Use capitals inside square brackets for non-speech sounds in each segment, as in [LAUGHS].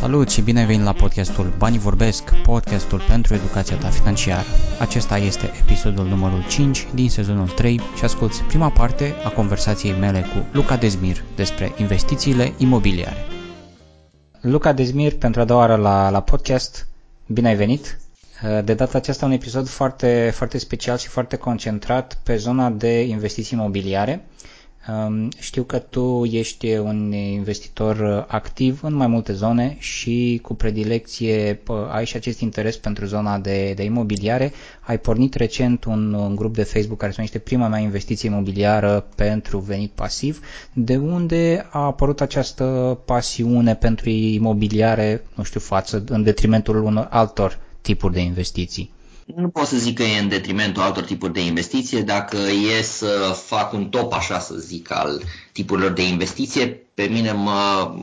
Salut și bine ai venit la podcastul Banii Vorbesc, podcastul pentru educația ta financiară. Acesta este episodul numărul 5 din sezonul 3 și asculti prima parte a conversației mele cu Luca Dezmir despre investițiile imobiliare. Luca Dezmir, pentru a doua oară la, la podcast, bine ai venit! De data aceasta un episod foarte, foarte special și foarte concentrat pe zona de investiții imobiliare știu că tu ești un investitor activ în mai multe zone și cu predilecție ai și acest interes pentru zona de, de imobiliare. Ai pornit recent un, un grup de Facebook care se numește Prima mea investiție imobiliară pentru venit pasiv. De unde a apărut această pasiune pentru imobiliare, nu știu, față în detrimentul unor altor tipuri de investiții? Nu pot să zic că e în detrimentul altor tipuri de investiție. Dacă e să fac un top, așa să zic, al tipurilor de investiție, pe mine mă,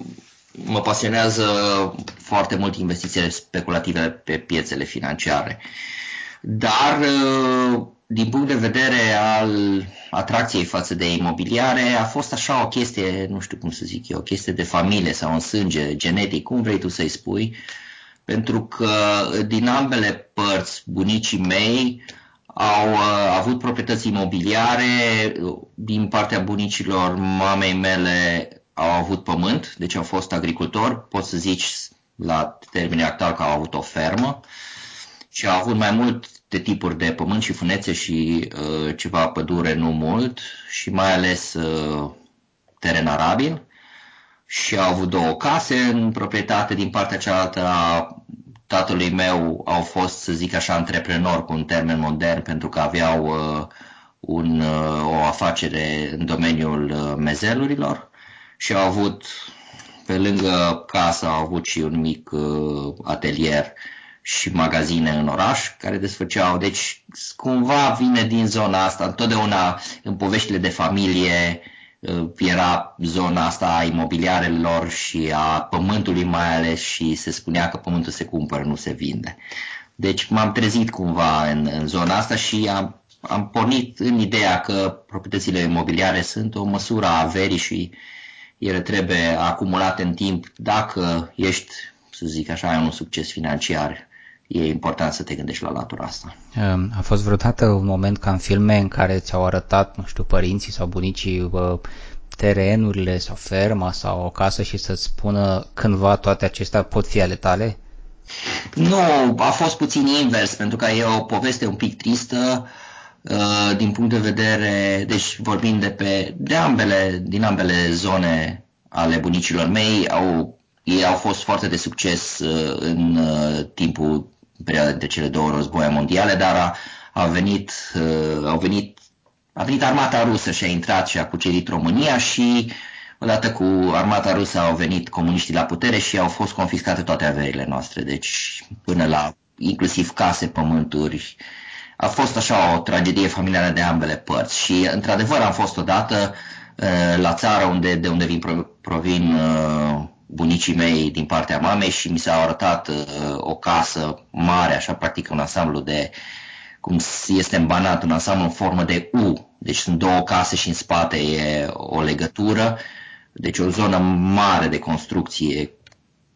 mă pasionează foarte mult investițiile speculative pe piețele financiare. Dar, din punct de vedere al atracției față de imobiliare, a fost așa o chestie, nu știu cum să zic eu, o chestie de familie sau în sânge, genetic, cum vrei tu să-i spui, pentru că din ambele părți bunicii mei au uh, avut proprietăți imobiliare, din partea bunicilor mamei mele au avut pământ, deci au fost agricultori, poți să zici la termenii actual că au avut o fermă și au avut mai mult de tipuri de pământ și funețe și uh, ceva pădure, nu mult, și mai ales uh, teren arabil și au avut două case în proprietate din partea cealaltă a tatălui meu au fost, să zic așa, antreprenori cu un termen modern pentru că aveau uh, un, uh, o afacere în domeniul uh, mezelurilor și au avut, pe lângă casă, au avut și un mic uh, atelier și magazine în oraș care desfăceau. Deci cumva vine din zona asta. Întotdeauna în poveștile de familie Uh, era zona asta a imobiliarelor și a pământului mai ales și se spunea că pământul se cumpără, nu se vinde. Deci m-am trezit cumva în, în zona asta și am, am pornit în ideea că proprietățile imobiliare sunt o măsură a averii și ele trebuie acumulate în timp dacă ești, să zic așa, ai un succes financiar e important să te gândești la latura asta. A fost vreodată un moment ca în filme în care ți-au arătat, nu știu, părinții sau bunicii terenurile sau ferma sau o casă și să-ți spună cândva toate acestea pot fi ale tale? Nu, a fost puțin invers, pentru că e o poveste un pic tristă uh, din punct de vedere, deci vorbim de pe, de ambele, din ambele zone ale bunicilor mei, au, ei au fost foarte de succes uh, în uh, timpul perioada dintre cele două războaie mondiale, dar a, a venit, uh, au venit, a venit armata rusă și a intrat și a cucerit România și odată cu armata rusă au venit comuniștii la putere și au fost confiscate toate averile noastre, deci până la inclusiv case, pământuri. A fost așa o tragedie familială de ambele părți și într-adevăr am fost odată uh, la țară unde, de unde vin, provin uh, bunicii mei din partea mamei și mi s-a arătat uh, o casă mare, așa practic un ansamblu de, cum este îmbanat, un ansamblu în formă de U. Deci sunt două case și în spate e o legătură. Deci o zonă mare de construcție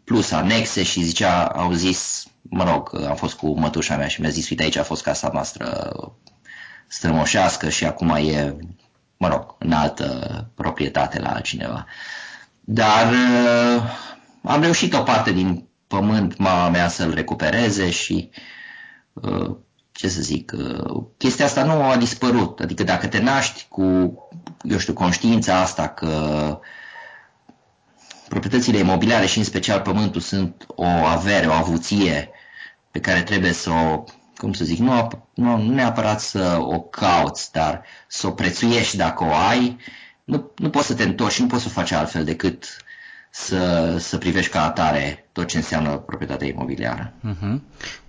plus anexe și zicea, au zis, mă rog, am fost cu mătușa mea și mi-a zis, uite aici a fost casa noastră strămoșească și acum e, mă rog, în altă proprietate la altcineva. Dar uh, am reușit o parte din pământ mama mea să-l recupereze și uh, ce să zic, uh, chestia asta nu a dispărut. Adică dacă te naști cu, eu știu, conștiința asta că proprietățile imobiliare și în special pământul sunt o avere, o avuție pe care trebuie să o, cum să zic, nu, nu, nu neapărat să o cauți, dar să o prețuiești dacă o ai, nu, nu poți să te întorci, nu poți să faci altfel decât să, să privești ca atare tot ce înseamnă proprietatea imobiliară. Uh-huh.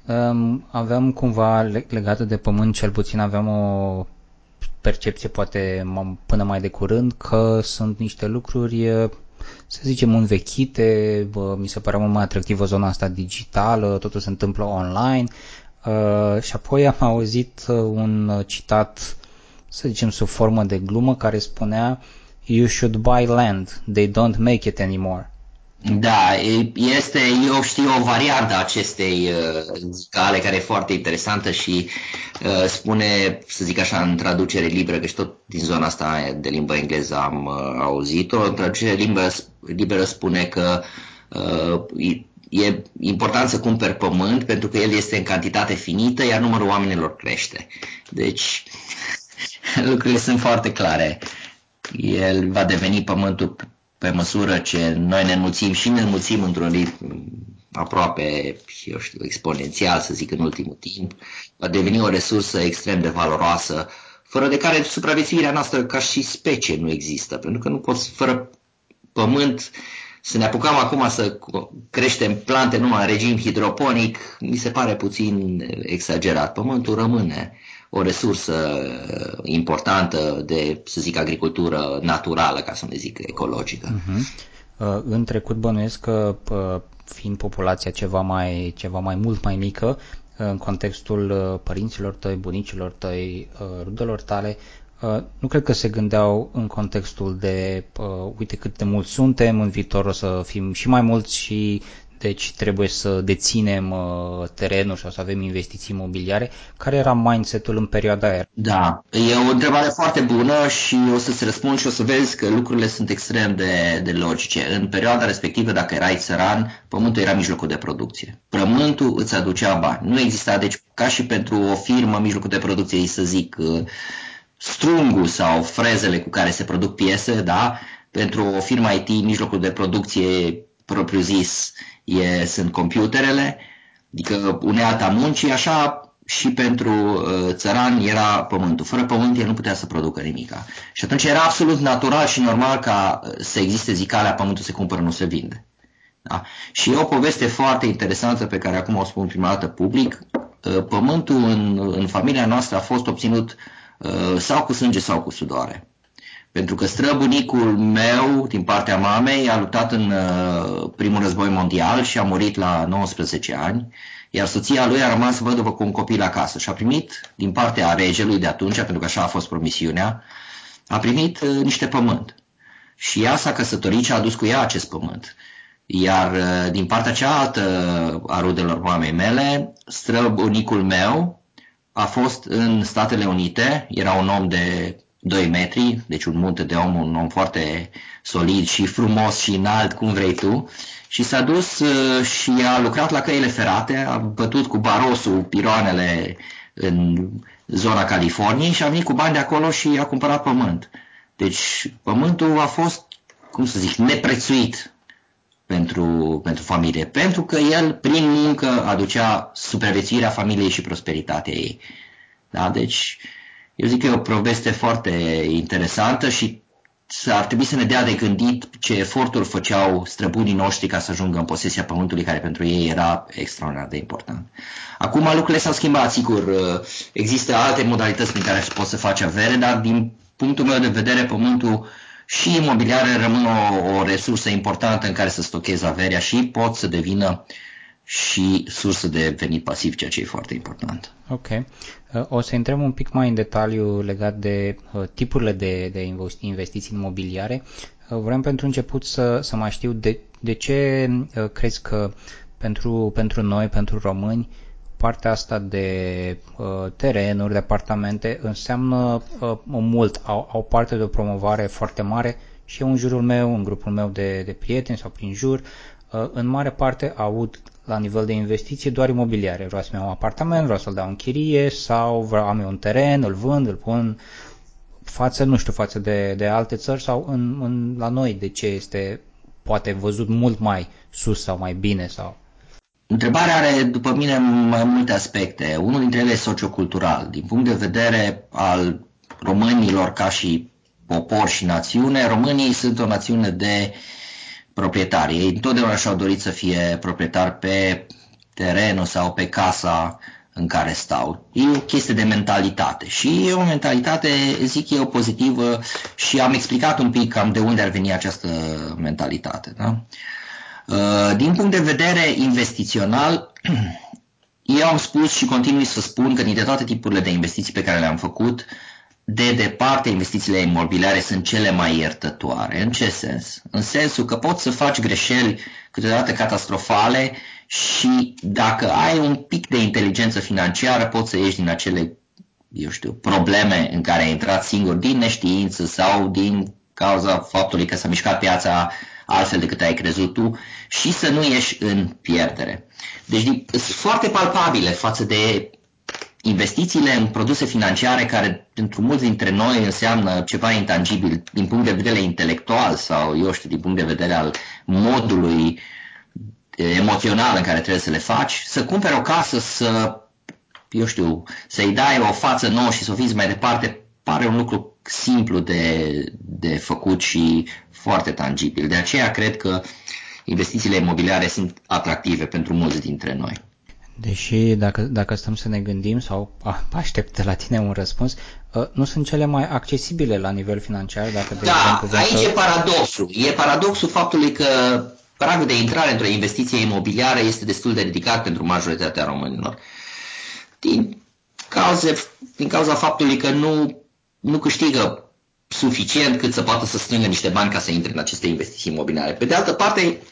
Um, aveam cumva legată de pământ, cel puțin aveam o percepție poate până mai de curând că sunt niște lucruri să zicem învechite, mi se părea mult mai atractivă zona asta digitală, totul se întâmplă online uh, și apoi am auzit un citat să zicem sub formă de glumă, care spunea You should buy land, they don't make it anymore. Da, este, eu știu, o variantă a acestei uh, zicale care e foarte interesantă și uh, spune, să zic așa, în traducere liberă, că și tot din zona asta de limbă engleză am uh, auzit-o, în traducere limbă, liberă spune că uh, e important să cumperi pământ pentru că el este în cantitate finită, iar numărul oamenilor crește. Deci, [LAUGHS] lucrurile sunt foarte clare. El va deveni pământul pe măsură ce noi ne înmulțim și ne înmulțim într-un ritm aproape, eu știu, exponențial, să zic, în ultimul timp, va deveni o resursă extrem de valoroasă, fără de care supraviețuirea noastră ca și specie nu există, pentru că nu poți, fără pământ, să ne apucăm acum să creștem plante numai în regim hidroponic, mi se pare puțin exagerat. Pământul rămâne o resursă importantă de, să zic, agricultură naturală, ca să ne zic, ecologică. Uh-huh. În trecut bănuiesc că, uh, fiind populația ceva mai, ceva mai mult mai mică, în contextul uh, părinților tăi, bunicilor tăi, uh, rudelor tale, nu cred că se gândeau în contextul de uite cât de mulți suntem, în viitor o să fim și mai mulți și deci trebuie să deținem uh, terenuri sau să avem investiții imobiliare. Care era mindset-ul în perioada aia? Da, e o întrebare foarte bună și o să-ți răspund și o să vezi că lucrurile sunt extrem de, de logice. În perioada respectivă, dacă erai țăran, pământul era mijlocul de producție. Pământul îți aducea bani. Nu exista, deci ca și pentru o firmă, mijlocul de producție, să zic, uh, strungul sau frezele cu care se produc piese, da? Pentru o firmă IT, mijlocul de producție propriu-zis e, sunt computerele, adică unealta muncii, așa și pentru uh, țăran era pământul. Fără pământ el nu putea să producă nimica. Și atunci era absolut natural și normal ca uh, să existe zicalea pământul se cumpără, nu se vinde. Da? Și e o poveste foarte interesantă pe care acum o spun prima dată public. Uh, pământul în, în familia noastră a fost obținut uh, sau cu sânge sau cu sudoare. Pentru că străbunicul meu, din partea mamei, a luptat în uh, primul război mondial și a murit la 19 ani, iar soția lui a rămas văduvă cu un copil acasă și a primit din partea regelui de atunci, pentru că așa a fost promisiunea, a primit uh, niște pământ. Și ea s-a căsătorit și a adus cu ea acest pământ. Iar uh, din partea cealaltă a rudelor mamei mele, străbunicul meu a fost în Statele Unite, era un om de 2 metri, deci un munte de om, un om foarte solid și frumos și înalt, cum vrei tu, și s-a dus uh, și a lucrat la căile ferate, a bătut cu barosul piroanele în zona Californiei și a venit cu bani de acolo și a cumpărat pământ. Deci pământul a fost, cum să zic, neprețuit pentru, pentru familie, pentru că el, prin muncă, aducea supraviețuirea familiei și prosperitatea ei. Da? Deci, eu zic că e o poveste foarte interesantă și ar trebui să ne dea de gândit ce eforturi făceau străbunii noștri ca să ajungă în posesia pământului, care pentru ei era extraordinar de important. Acum lucrurile s-au schimbat, sigur, există alte modalități prin care poți să faci avere, dar din punctul meu de vedere, pământul și imobiliare rămân o, o resursă importantă în care să stochezi averea și pot să devină uh, și sursă de venit pasiv, ceea ce e foarte important. Ok. Uh, o să intrăm un pic mai în detaliu legat de uh, tipurile de, de investiții imobiliare. Uh, vrem pentru început să, să mai știu de, de ce crezi că pentru, pentru noi, pentru români, partea asta de uh, terenuri, de apartamente înseamnă uh, mult, au, au parte de o promovare foarte mare și eu în jurul meu, în grupul meu de, de prieteni sau prin jur, uh, în mare parte aud la nivel de investiție doar imobiliare. Vreau să-mi iau un apartament, vreau să-l dau în chirie sau vreau am eu un teren, îl vând, îl pun față, nu știu, față de, de alte țări sau în, în, la noi, de ce este poate văzut mult mai sus sau mai bine sau... Întrebarea are, după mine, mai multe aspecte. Unul dintre ele e sociocultural. Din punct de vedere al românilor ca și popor și națiune, românii sunt o națiune de uh, proprietari. Ei întotdeauna și-au dorit să fie proprietari pe terenul sau pe casa în care stau. E o chestie de mentalitate și e o mentalitate, zic eu, pozitivă și am explicat un pic cam de unde ar veni această mentalitate. Da? Uh, din punct de vedere investițional, [CLEARS THROAT] eu am spus și continui să spun că dintre toate tipurile de investiții pe care le-am făcut, de departe investițiile imobiliare sunt cele mai iertătoare. În ce sens? În sensul că poți să faci greșeli câteodată catastrofale și dacă ai un pic de inteligență financiară poți să ieși din acele, eu știu, probleme în care ai intrat singur din neștiință sau din cauza faptului că s-a mișcat piața altfel decât ai crezut tu și să nu ieși în pierdere. Deci sunt foarte palpabile față de investițiile în produse financiare care pentru mulți dintre noi înseamnă ceva intangibil din punct de vedere intelectual sau, eu știu, din punct de vedere al modului emoțional în care trebuie să le faci, să cumperi o casă, să, eu știu, să-i dai o față nouă și să o fiți mai departe, pare un lucru simplu de, de făcut și foarte tangibil. De aceea cred că investițiile imobiliare sunt atractive pentru mulți dintre noi. Deși dacă, dacă stăm să ne gândim sau a, aștept de la tine un răspuns, ă, nu sunt cele mai accesibile la nivel financiar? Dacă de da, exemplu, aici să... e paradoxul. E paradoxul faptului că pragul de intrare într-o investiție imobiliară este destul de ridicat pentru majoritatea românilor. Din cauza, din cauza faptului că nu, nu câștigă suficient cât să poată să strângă niște bani ca să intre în aceste investiții imobiliare. Pe de altă parte,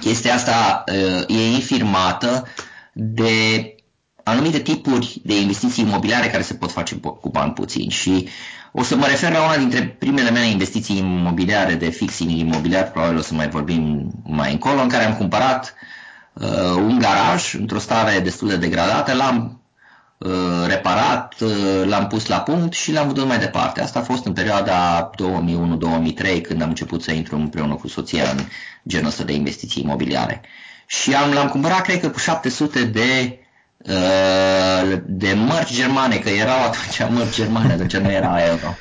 chestia asta uh, e infirmată de anumite tipuri de investiții imobiliare care se pot face cu bani puțini și o să mă refer la una dintre primele mele investiții imobiliare de fix imobiliar, probabil o să mai vorbim mai încolo, în care am cumpărat uh, un garaj într-o stare destul de degradată, l-am uh, reparat, uh, l-am pus la punct și l-am vândut mai departe. Asta a fost în perioada 2001-2003 când am început să intru împreună cu soția în genul ăsta de investiții imobiliare. Și am, l-am cumpărat, cred că, cu 700 de Uh, de mărci germane, că erau atunci mărci germane, atunci nu era euro.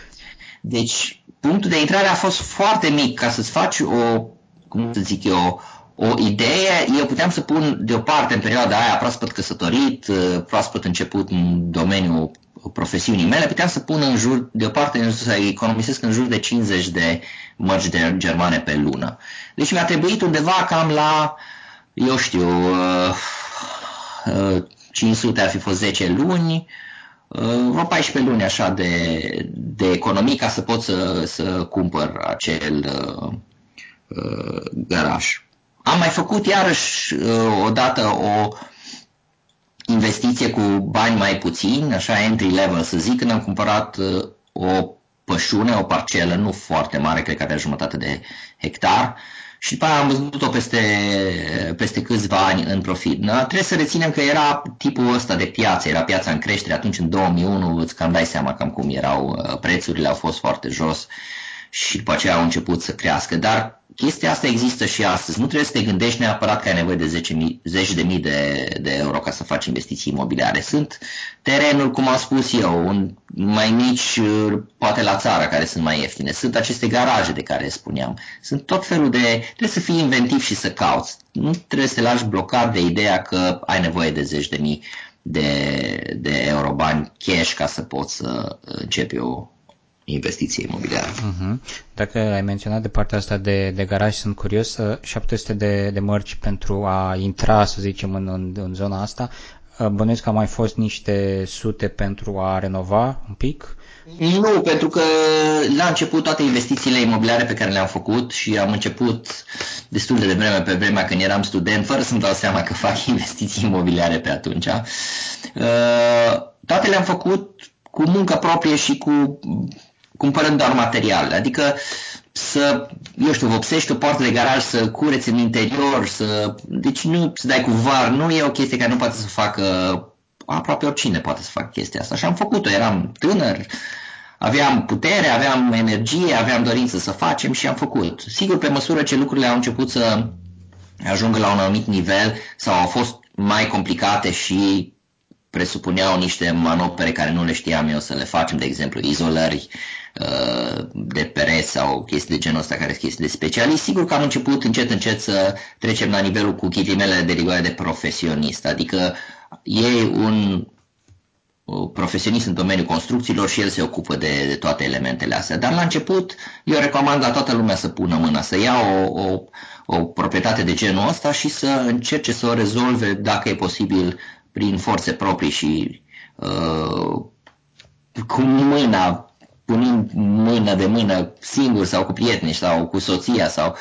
Deci, punctul de intrare a fost foarte mic ca să-ți faci o, cum să zic eu, o idee, eu puteam să pun deoparte în perioada aia proaspăt căsătorit, uh, proaspăt început în domeniul profesiunii mele, puteam să pun în jur, deoparte, să economisesc în jur de 50 de mărci de germane pe lună. Deci mi-a trebuit undeva cam la, eu știu, uh, uh, 500 ar fi fost 10 luni, uh, vreo 14 luni așa de, de economii ca să pot să, să cumpăr acel uh, uh, garaj. Am mai făcut iarăși uh, odată o investiție cu bani mai puțini, așa entry level să zic, când am cumpărat uh, o pășune, o parcelă nu foarte mare, cred că avea jumătate de hectar, și după aia am văzut-o peste, peste câțiva ani în profit. Da? Trebuie să reținem că era tipul ăsta de piață, era piața în creștere, atunci în 2001 îți cam dai seama cam cum erau uh, prețurile, au fost foarte jos și după aceea au început să crească. Dar chestia asta există și astăzi. Nu trebuie să te gândești neapărat că ai nevoie de 10 mii, 10 de mii de, de euro ca să faci investiții imobiliare. Sunt terenuri, cum am spus eu, un, mai mici, poate la țară, care sunt mai ieftine. Sunt aceste garaje de care spuneam. Sunt tot felul de... Trebuie să fii inventiv și să cauți. Nu trebuie să te lași blocat de ideea că ai nevoie de 10 de mii de, de euro bani cash ca să poți să începi o, investiție imobiliară. Uh-huh. Dacă ai menționat de partea asta de, de garaj, sunt curios, 700 uh, de, de mărci pentru a intra, să zicem, în, în, în zona asta. Uh, bănuiesc că au mai fost niște sute pentru a renova un pic? Nu, pentru că la început toate investițiile imobiliare pe care le-am făcut și am început destul de devreme pe vremea când eram student, fără să-mi dau seama că fac [LAUGHS] investiții imobiliare pe atunci. Uh, toate le-am făcut cu muncă proprie și cu cumpărând doar materiale. Adică să, eu știu, vopsești o poartă de garaj, să cureți în interior, să... Deci nu să dai cu var, nu e o chestie care nu poate să facă aproape oricine poate să facă chestia asta. Și am făcut-o, eram tânăr, aveam putere, aveam energie, aveam dorință să facem și am făcut. Sigur, pe măsură ce lucrurile au început să ajungă la un anumit nivel sau au fost mai complicate și presupuneau niște manopere care nu le știam eu să le facem, de exemplu, izolări Uh, de pereți sau chestii de genul ăsta care sunt chestii de specialist, sigur că am început încet încet să trecem la nivelul cu ghilimele de rigoare de profesionist, adică e un profesionist în domeniul construcțiilor și el se ocupă de, de toate elementele astea. Dar la început eu recomand la toată lumea să pună mâna, să ia o, o, o proprietate de genul ăsta și să încerce să o rezolve dacă e posibil prin forțe proprii și uh, cu mâna, punând mână de mână singur sau cu prieteni sau cu soția sau...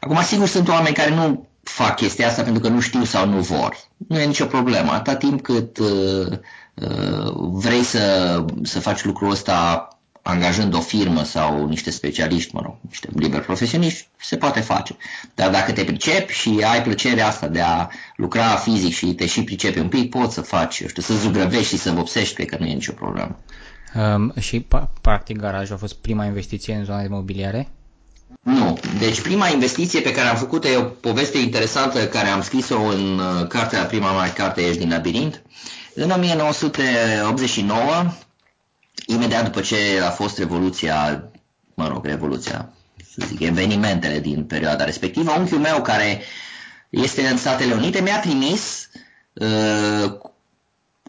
Acum, sigur, sunt oameni care nu fac chestia asta pentru că nu știu sau nu vor. Nu e nicio problemă. Atâta timp cât uh, uh, vrei să, să faci lucrul ăsta angajând o firmă sau niște specialiști, mă rog, niște liberi profesioniști, se poate face. Dar dacă te pricepi și ai plăcerea asta de a lucra fizic și te și pricepi un pic, poți să faci, eu știu, să zugrăvești și să vopsești, cred că nu e nicio problemă. Um, și, practic, garajul a fost prima investiție în zona imobiliare? Nu. Deci prima investiție pe care am făcut-o e o poveste interesantă care am scris-o în uh, cartea, prima mare carte, Ești din labirint. În 1989, imediat după ce a fost revoluția, mă rog, revoluția, să zic, evenimentele din perioada respectivă, unchiul meu care este în Statele Unite mi-a trimis uh,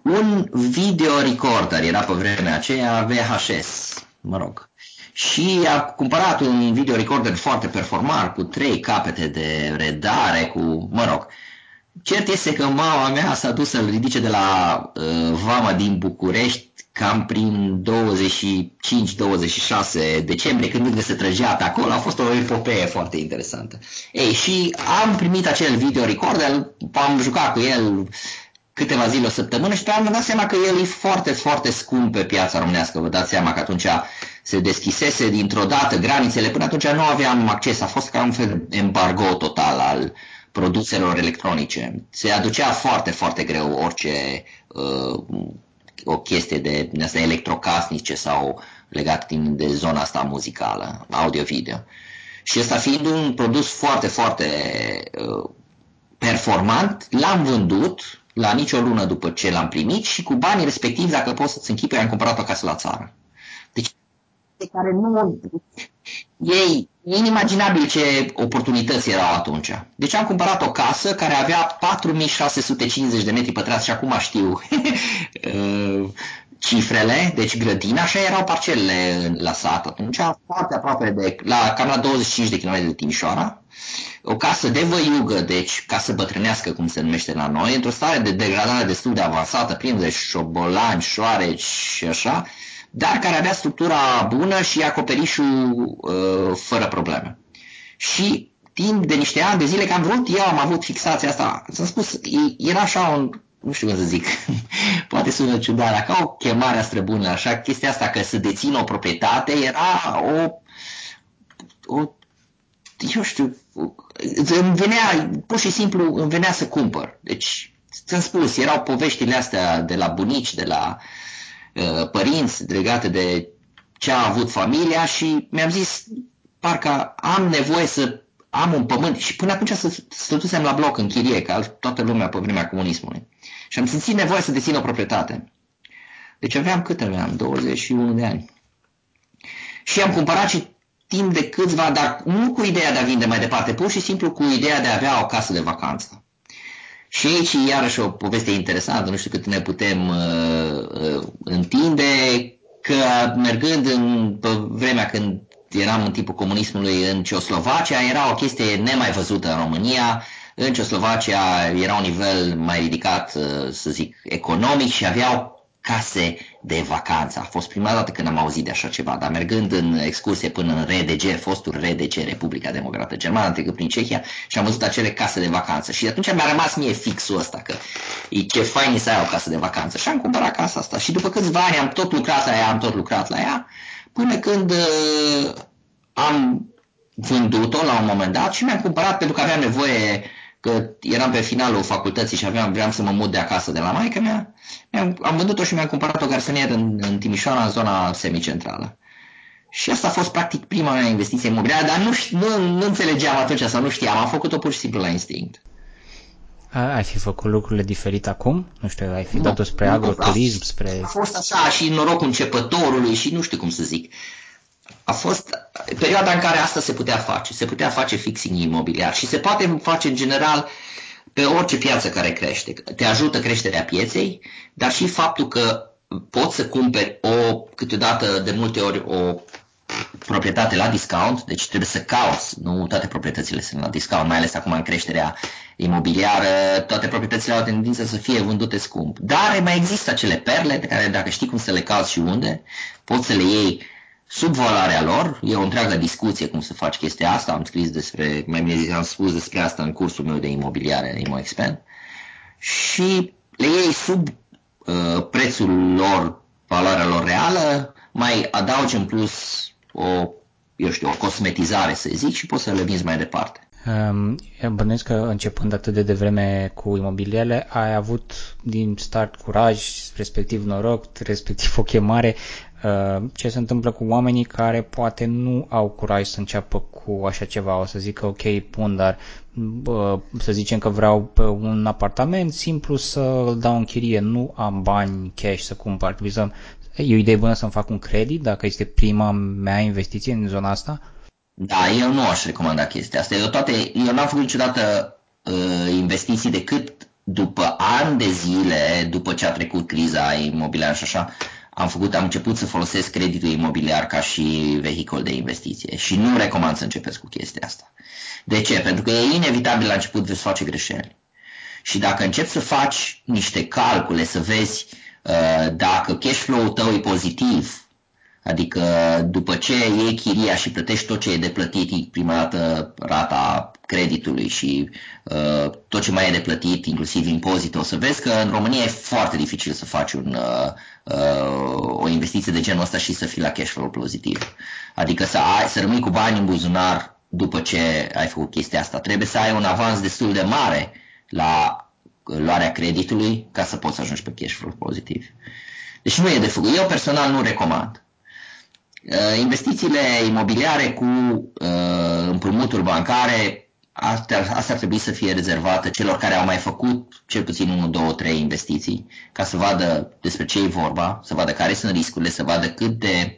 un video recorder, era pe vremea aceea VHS, mă rog, și a cumpărat un video recorder foarte performant cu trei capete de redare, cu, mă rog, cert este că mama mea s-a dus să-l ridice de la uh, Vama din București cam prin 25-26 decembrie, când încă se trăgea pe acolo, a fost o epopee foarte interesantă. Ei, și am primit acel video recorder, am jucat cu el câteva zile, o săptămână și am dat seama că el e foarte, foarte scump pe piața românească. Vă dați seama că atunci se deschisese dintr-o dată granițele, până atunci nu aveam acces, a fost ca un fel de embargo total al produselor electronice. Se aducea foarte, foarte greu orice uh, o chestie de asta electrocasnice sau legat din, de zona asta muzicală, audio-video. Și ăsta fiind un produs foarte, foarte uh, performant, l-am vândut la nicio lună după ce l-am primit și cu banii respectivi, dacă poți să-ți închipui, am cumpărat o casă la țară. Deci, de care nu... Ei, e inimaginabil ce oportunități erau atunci. Deci am cumpărat o casă care avea 4650 de metri pătrați și acum știu [LAUGHS] uh, cifrele, deci grădina, așa erau parcelele la sat atunci, foarte aproape de, la, cam la 25 de km de Timișoara, o casă de văiugă, deci casă bătrânească, cum se numește la noi, într-o stare de degradare destul de avansată, plină de șobolani, șoareci și așa, dar care avea structura bună și acoperișul uh, fără probleme. Și timp de niște ani de zile, că am vrut, eu am avut fixația asta, s-a spus, era așa un, nu știu cum să zic, [LAUGHS] poate sună ciudat, dar ca o chemare a străbună, așa, chestia asta că să dețină o proprietate era o, o eu știu, îmi venea, pur și simplu îmi venea să cumpăr. Deci, ți-am spus, erau poveștile astea de la bunici, de la uh, părinți, legate de ce a avut familia și mi-am zis, parcă am nevoie să am un pământ și până atunci să stătusem la bloc în chirie, ca toată lumea pe vremea comunismului. Și am simțit nevoie să dețin o proprietate. Deci aveam cât aveam? 21 de ani. Și am cumpărat și timp de câțiva, dar nu cu ideea de a vinde mai departe, pur și simplu cu ideea de a avea o casă de vacanță. Și aici iarăși o poveste interesantă, nu știu cât ne putem uh, uh, întinde, că mergând în pe vremea când eram în timpul comunismului în Ceoslovacia, era o chestie nemai văzută în România. În Ceoslovacia era un nivel mai ridicat, uh, să zic, economic și aveau case de vacanță. A fost prima dată când am auzit de așa ceva, dar mergând în excursie până în RDG, fostul RDG, Republica Democrată Germană, am trecut prin Cehia și am văzut acele case de vacanță. Și atunci mi-a rămas mie fixul ăsta, că e ce fain să ai o casă de vacanță. Și am cumpărat casa asta. Și după câțiva ani am tot lucrat la ea, am tot lucrat la ea, până când uh, am vândut-o la un moment dat și mi-am cumpărat pentru că aveam nevoie că eram pe finalul facultății și aveam, vreau să mă mut de acasă de la maica mea, am am vândut-o și mi-am cumpărat o garsonieră în, în Timișoara, în zona semicentrală. Și asta a fost practic prima mea investiție imobiliară, dar nu, nu, nu înțelegeam atunci sau nu știam, am făcut-o pur și simplu la instinct. Ai fi făcut lucrurile diferit acum? Nu știu, ai fi dat-o spre agroturism, spre... A fost așa și norocul începătorului și nu știu cum să zic a fost perioada în care asta se putea face. Se putea face fixing imobiliar și se poate face în general pe orice piață care crește. Te ajută creșterea pieței, dar și faptul că poți să cumperi o, câteodată de multe ori o proprietate la discount, deci trebuie să cauți, nu toate proprietățile sunt la discount, mai ales acum în creșterea imobiliară, toate proprietățile au tendință să fie vândute scump. Dar mai există acele perle pe care dacă știi cum să le cauți și unde, poți să le iei sub valoarea lor. E o întreagă discuție cum să faci chestia asta. Am scris despre, mai bine zis, am spus despre asta în cursul meu de imobiliare, ImoExpand. Și le iei sub uh, prețul lor, valoarea lor reală, mai adaugi în plus o, eu știu, o cosmetizare, să zic, și poți să le vinzi mai departe. Um, bănuiesc că începând atât de devreme cu imobiliele, ai avut din start curaj, respectiv noroc, respectiv o chemare. Uh, ce se întâmplă cu oamenii care poate nu au curaj să înceapă cu așa ceva, o să zică ok, pun, dar uh, să zicem că vreau pe un apartament simplu să îl dau în chirie, nu am bani cash să cumpăr. E o idee bună să-mi fac un credit dacă este prima mea investiție în zona asta? Da, eu nu aș recomanda chestia asta. Eu, toate, eu n-am făcut niciodată uh, investiții decât după ani de zile, după ce a trecut criza imobiliară și așa, am făcut, am început să folosesc creditul imobiliar ca și vehicul de investiție și nu recomand să începeți cu chestia asta. De ce? Pentru că e inevitabil la început veți face greșeli. Și dacă începi să faci niște calcule, să vezi uh, dacă cash flow-ul tău e pozitiv, Adică după ce iei chiria și plătești tot ce e de plătit, prima dată rata creditului și uh, tot ce mai e de plătit, inclusiv impozite, o să vezi că în România e foarte dificil să faci un, uh, uh, o investiție de genul ăsta și să fii la cash flow pozitiv. Adică să, ai, să rămâi cu bani în buzunar după ce ai făcut chestia asta. Trebuie să ai un avans destul de mare la luarea creditului ca să poți să ajungi pe cash flow pozitiv. Deci nu e de făcut. Eu personal nu recomand. Uh, investițiile imobiliare cu uh, împrumuturi bancare, asta, asta ar trebui să fie rezervată celor care au mai făcut cel puțin 1, 2, 3 investiții, ca să vadă despre ce e vorba, să vadă care sunt riscurile, să vadă cât de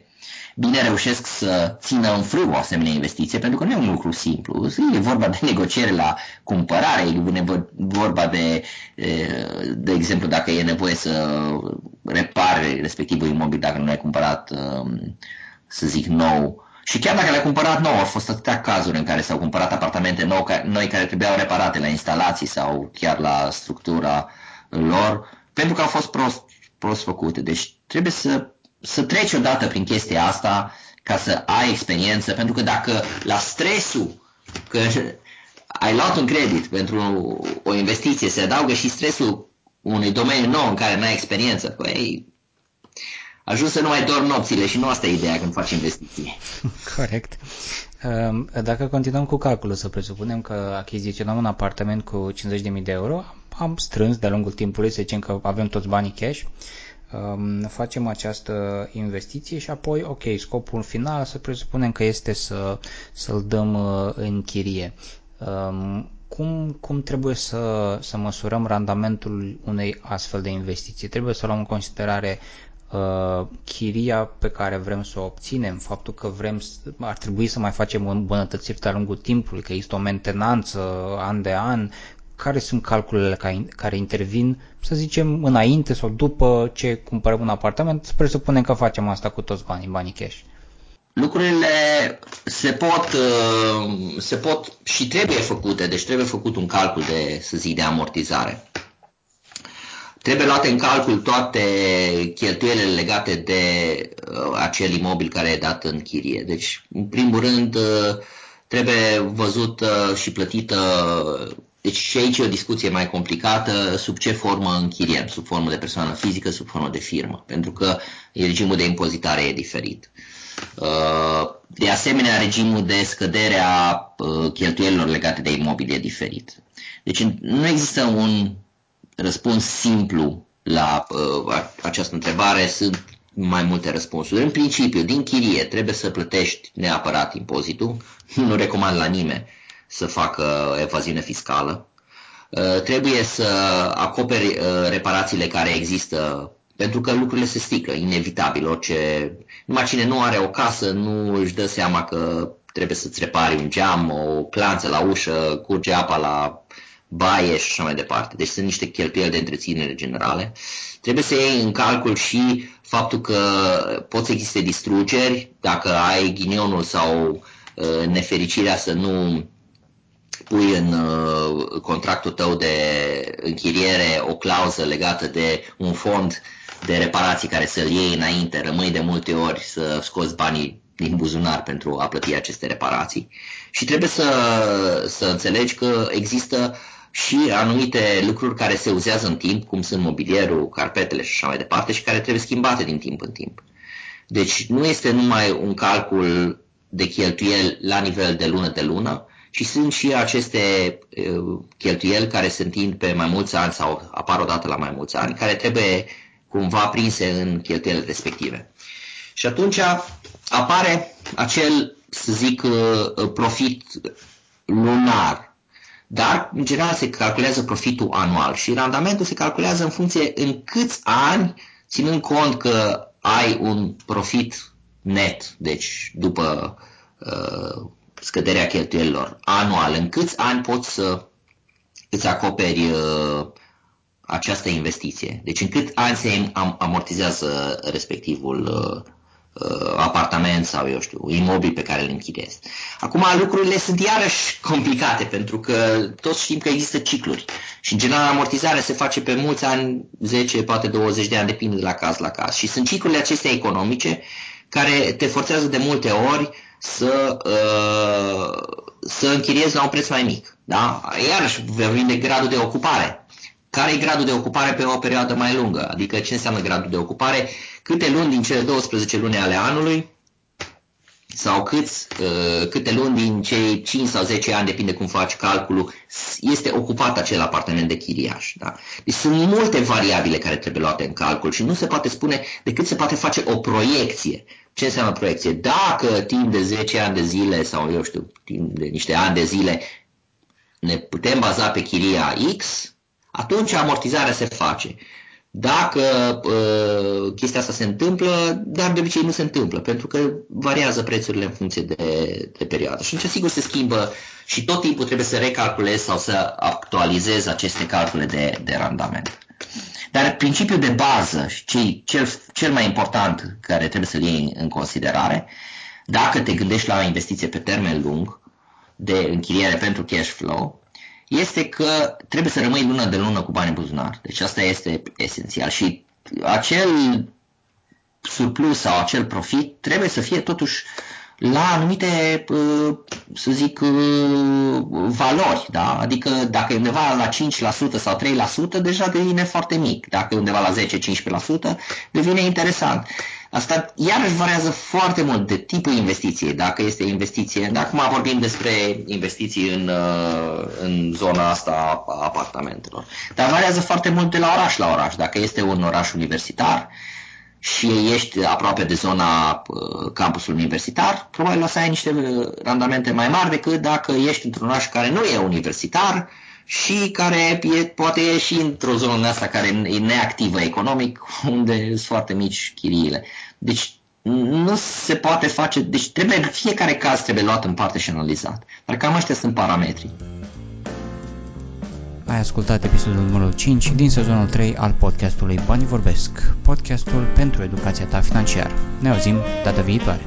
bine reușesc să țină în frâu o asemenea investiție, pentru că nu e un lucru simplu. E vorba de negociere la cumpărare, e vorba de, de exemplu, dacă e nevoie să repare respectivul imobil dacă nu l-ai cumpărat um, să zic, nou. Și chiar dacă le-a cumpărat nou, au fost atâtea cazuri în care s-au cumpărat apartamente nou, noi care trebuiau reparate la instalații sau chiar la structura lor, pentru că au fost prost, prost făcute. Deci trebuie să, să treci odată prin chestia asta ca să ai experiență, pentru că dacă la stresul că ai luat un credit pentru o investiție, se adaugă și stresul unui domeniu nou în care n-ai experiență, păi ajuns să nu mai dorm nopțile și nu asta e ideea când faci investiții. [LAUGHS] Corect. Ehm, dacă continuăm cu calculul, să presupunem că achiziționăm un apartament cu 50.000 de euro, am strâns de-a lungul timpului, să zicem că avem toți banii cash, ehm, facem această investiție și apoi, ok, scopul final să presupunem că este să, să-l dăm uh, în chirie. Ehm, cum, cum trebuie să, să măsurăm randamentul unei astfel de investiții? Trebuie să luăm în considerare uh, chiria pe care vrem să o obținem, faptul că vrem, ar trebui să mai facem îmbunătățiri de-a lungul timpului, că există o mentenanță an de an, care sunt calculele care intervin, să zicem, înainte sau după ce cumpărăm un apartament, să presupunem că facem asta cu toți banii, banii cash. Lucrurile se pot, uh, se pot și trebuie făcute, deci trebuie făcut un calcul de, să zic, de amortizare. Trebuie luate în calcul toate cheltuielile legate de uh, acel imobil care e dat în chirie. Deci, în primul rând, uh, trebuie văzut uh, și plătită, deci și aici e o discuție mai complicată, sub ce formă închiriem, sub formă de persoană fizică, sub formă de firmă, pentru că regimul de impozitare e diferit. Uh, de asemenea, regimul de scădere a uh, cheltuielilor legate de imobil e diferit. Deci nu există un răspuns simplu la uh, această întrebare. Sunt mai multe răspunsuri. În principiu, din chirie trebuie să plătești neapărat impozitul. Nu recomand la nimeni să facă evaziune fiscală. Uh, trebuie să acoperi uh, reparațiile care există pentru că lucrurile se strică, inevitabil. Orice... Numai cine nu are o casă nu își dă seama că trebuie să-ți repari un geam, o clanță la ușă, curge apa la baie și așa mai departe. Deci sunt niște cheltuieli de întreținere generale. Trebuie să iei în calcul și faptul că pot să existe distrugeri dacă ai ghinionul sau uh, nefericirea să nu pui în uh, contractul tău de închiriere o clauză legată de un fond de reparații care să-l iei înainte, rămâi de multe ori să scoți banii din buzunar pentru a plăti aceste reparații. Și trebuie să, să înțelegi că există și anumite lucruri care se uzează în timp, cum sunt mobilierul, carpetele și așa mai departe, și care trebuie schimbate din timp în timp. Deci nu este numai un calcul de cheltuieli la nivel de lună de lună, ci sunt și aceste cheltuieli care se întind pe mai mulți ani sau apar odată la mai mulți ani, care trebuie cumva prinse în cheltuielile respective. Și atunci apare acel, să zic, profit lunar, dar, în general, se calculează profitul anual și randamentul se calculează în funcție în câți ani, ținând cont că ai un profit net, deci după uh, scăderea cheltuielilor anual, în câți ani poți să îți acoperi uh, această investiție. Deci în cât ani se amortizează respectivul uh, uh, apartament sau, eu știu, imobil pe care îl închidezi. Acum lucrurile sunt iarăși complicate pentru că toți știm că există cicluri și în general amortizarea se face pe mulți ani, 10, poate 20 de ani, depinde de la caz la caz. Și sunt ciclurile acestea economice care te forțează de multe ori să, uh, să închiriezi la un preț mai mic. Da? Iarăși vorbim de gradul de ocupare. Care e gradul de ocupare pe o perioadă mai lungă? Adică ce înseamnă gradul de ocupare? Câte luni din cele 12 luni ale anului sau câți, uh, câte luni din cei 5 sau 10 ani, depinde cum faci calculul, este ocupat acel apartament de chiriaș. Da? Deci sunt multe variabile care trebuie luate în calcul și nu se poate spune decât se poate face o proiecție. Ce înseamnă proiecție? Dacă timp de 10 ani de zile sau eu știu, timp de niște ani de zile ne putem baza pe chiria X, atunci amortizarea se face. Dacă uh, chestia asta se întâmplă, dar de obicei nu se întâmplă, pentru că variază prețurile în funcție de, de perioadă. Și atunci, sigur, se schimbă și tot timpul trebuie să recalculezi sau să actualizezi aceste calcule de, de randament. Dar principiul de bază și cel, cel mai important care trebuie să-l iei în considerare, dacă te gândești la o investiție pe termen lung de închiriere pentru cash flow, este că trebuie să rămâi lună de lună cu bani în buzunar. Deci asta este esențial și acel surplus sau acel profit trebuie să fie totuși la anumite, uh, să zic, uh, valori. Da? Adică dacă e undeva la 5% sau 3%, deja devine foarte mic. Dacă e undeva la 10-15%, devine interesant. Asta iarăși variază foarte mult de tipul investiției, dacă este investiție, acum vorbim despre investiții în, uh, în zona asta a apartamentelor, dar variază foarte mult de la oraș la oraș, dacă este un oraș universitar și ești aproape de zona uh, campusului universitar, probabil o să ai niște uh, randamente mai mari decât dacă ești într-un oraș care nu e universitar, și care e, poate e și într-o zonă asta care e neactivă economic, [LAUGHS] unde sunt foarte mici chiriile. Deci nu se poate face, deci trebuie, fiecare caz trebuie luat în parte și analizat. Dar cam ăștia sunt parametrii. Ai ascultat episodul numărul 5 din sezonul 3 al podcastului Banii Vorbesc, podcastul pentru educația ta financiară. Ne auzim data viitoare!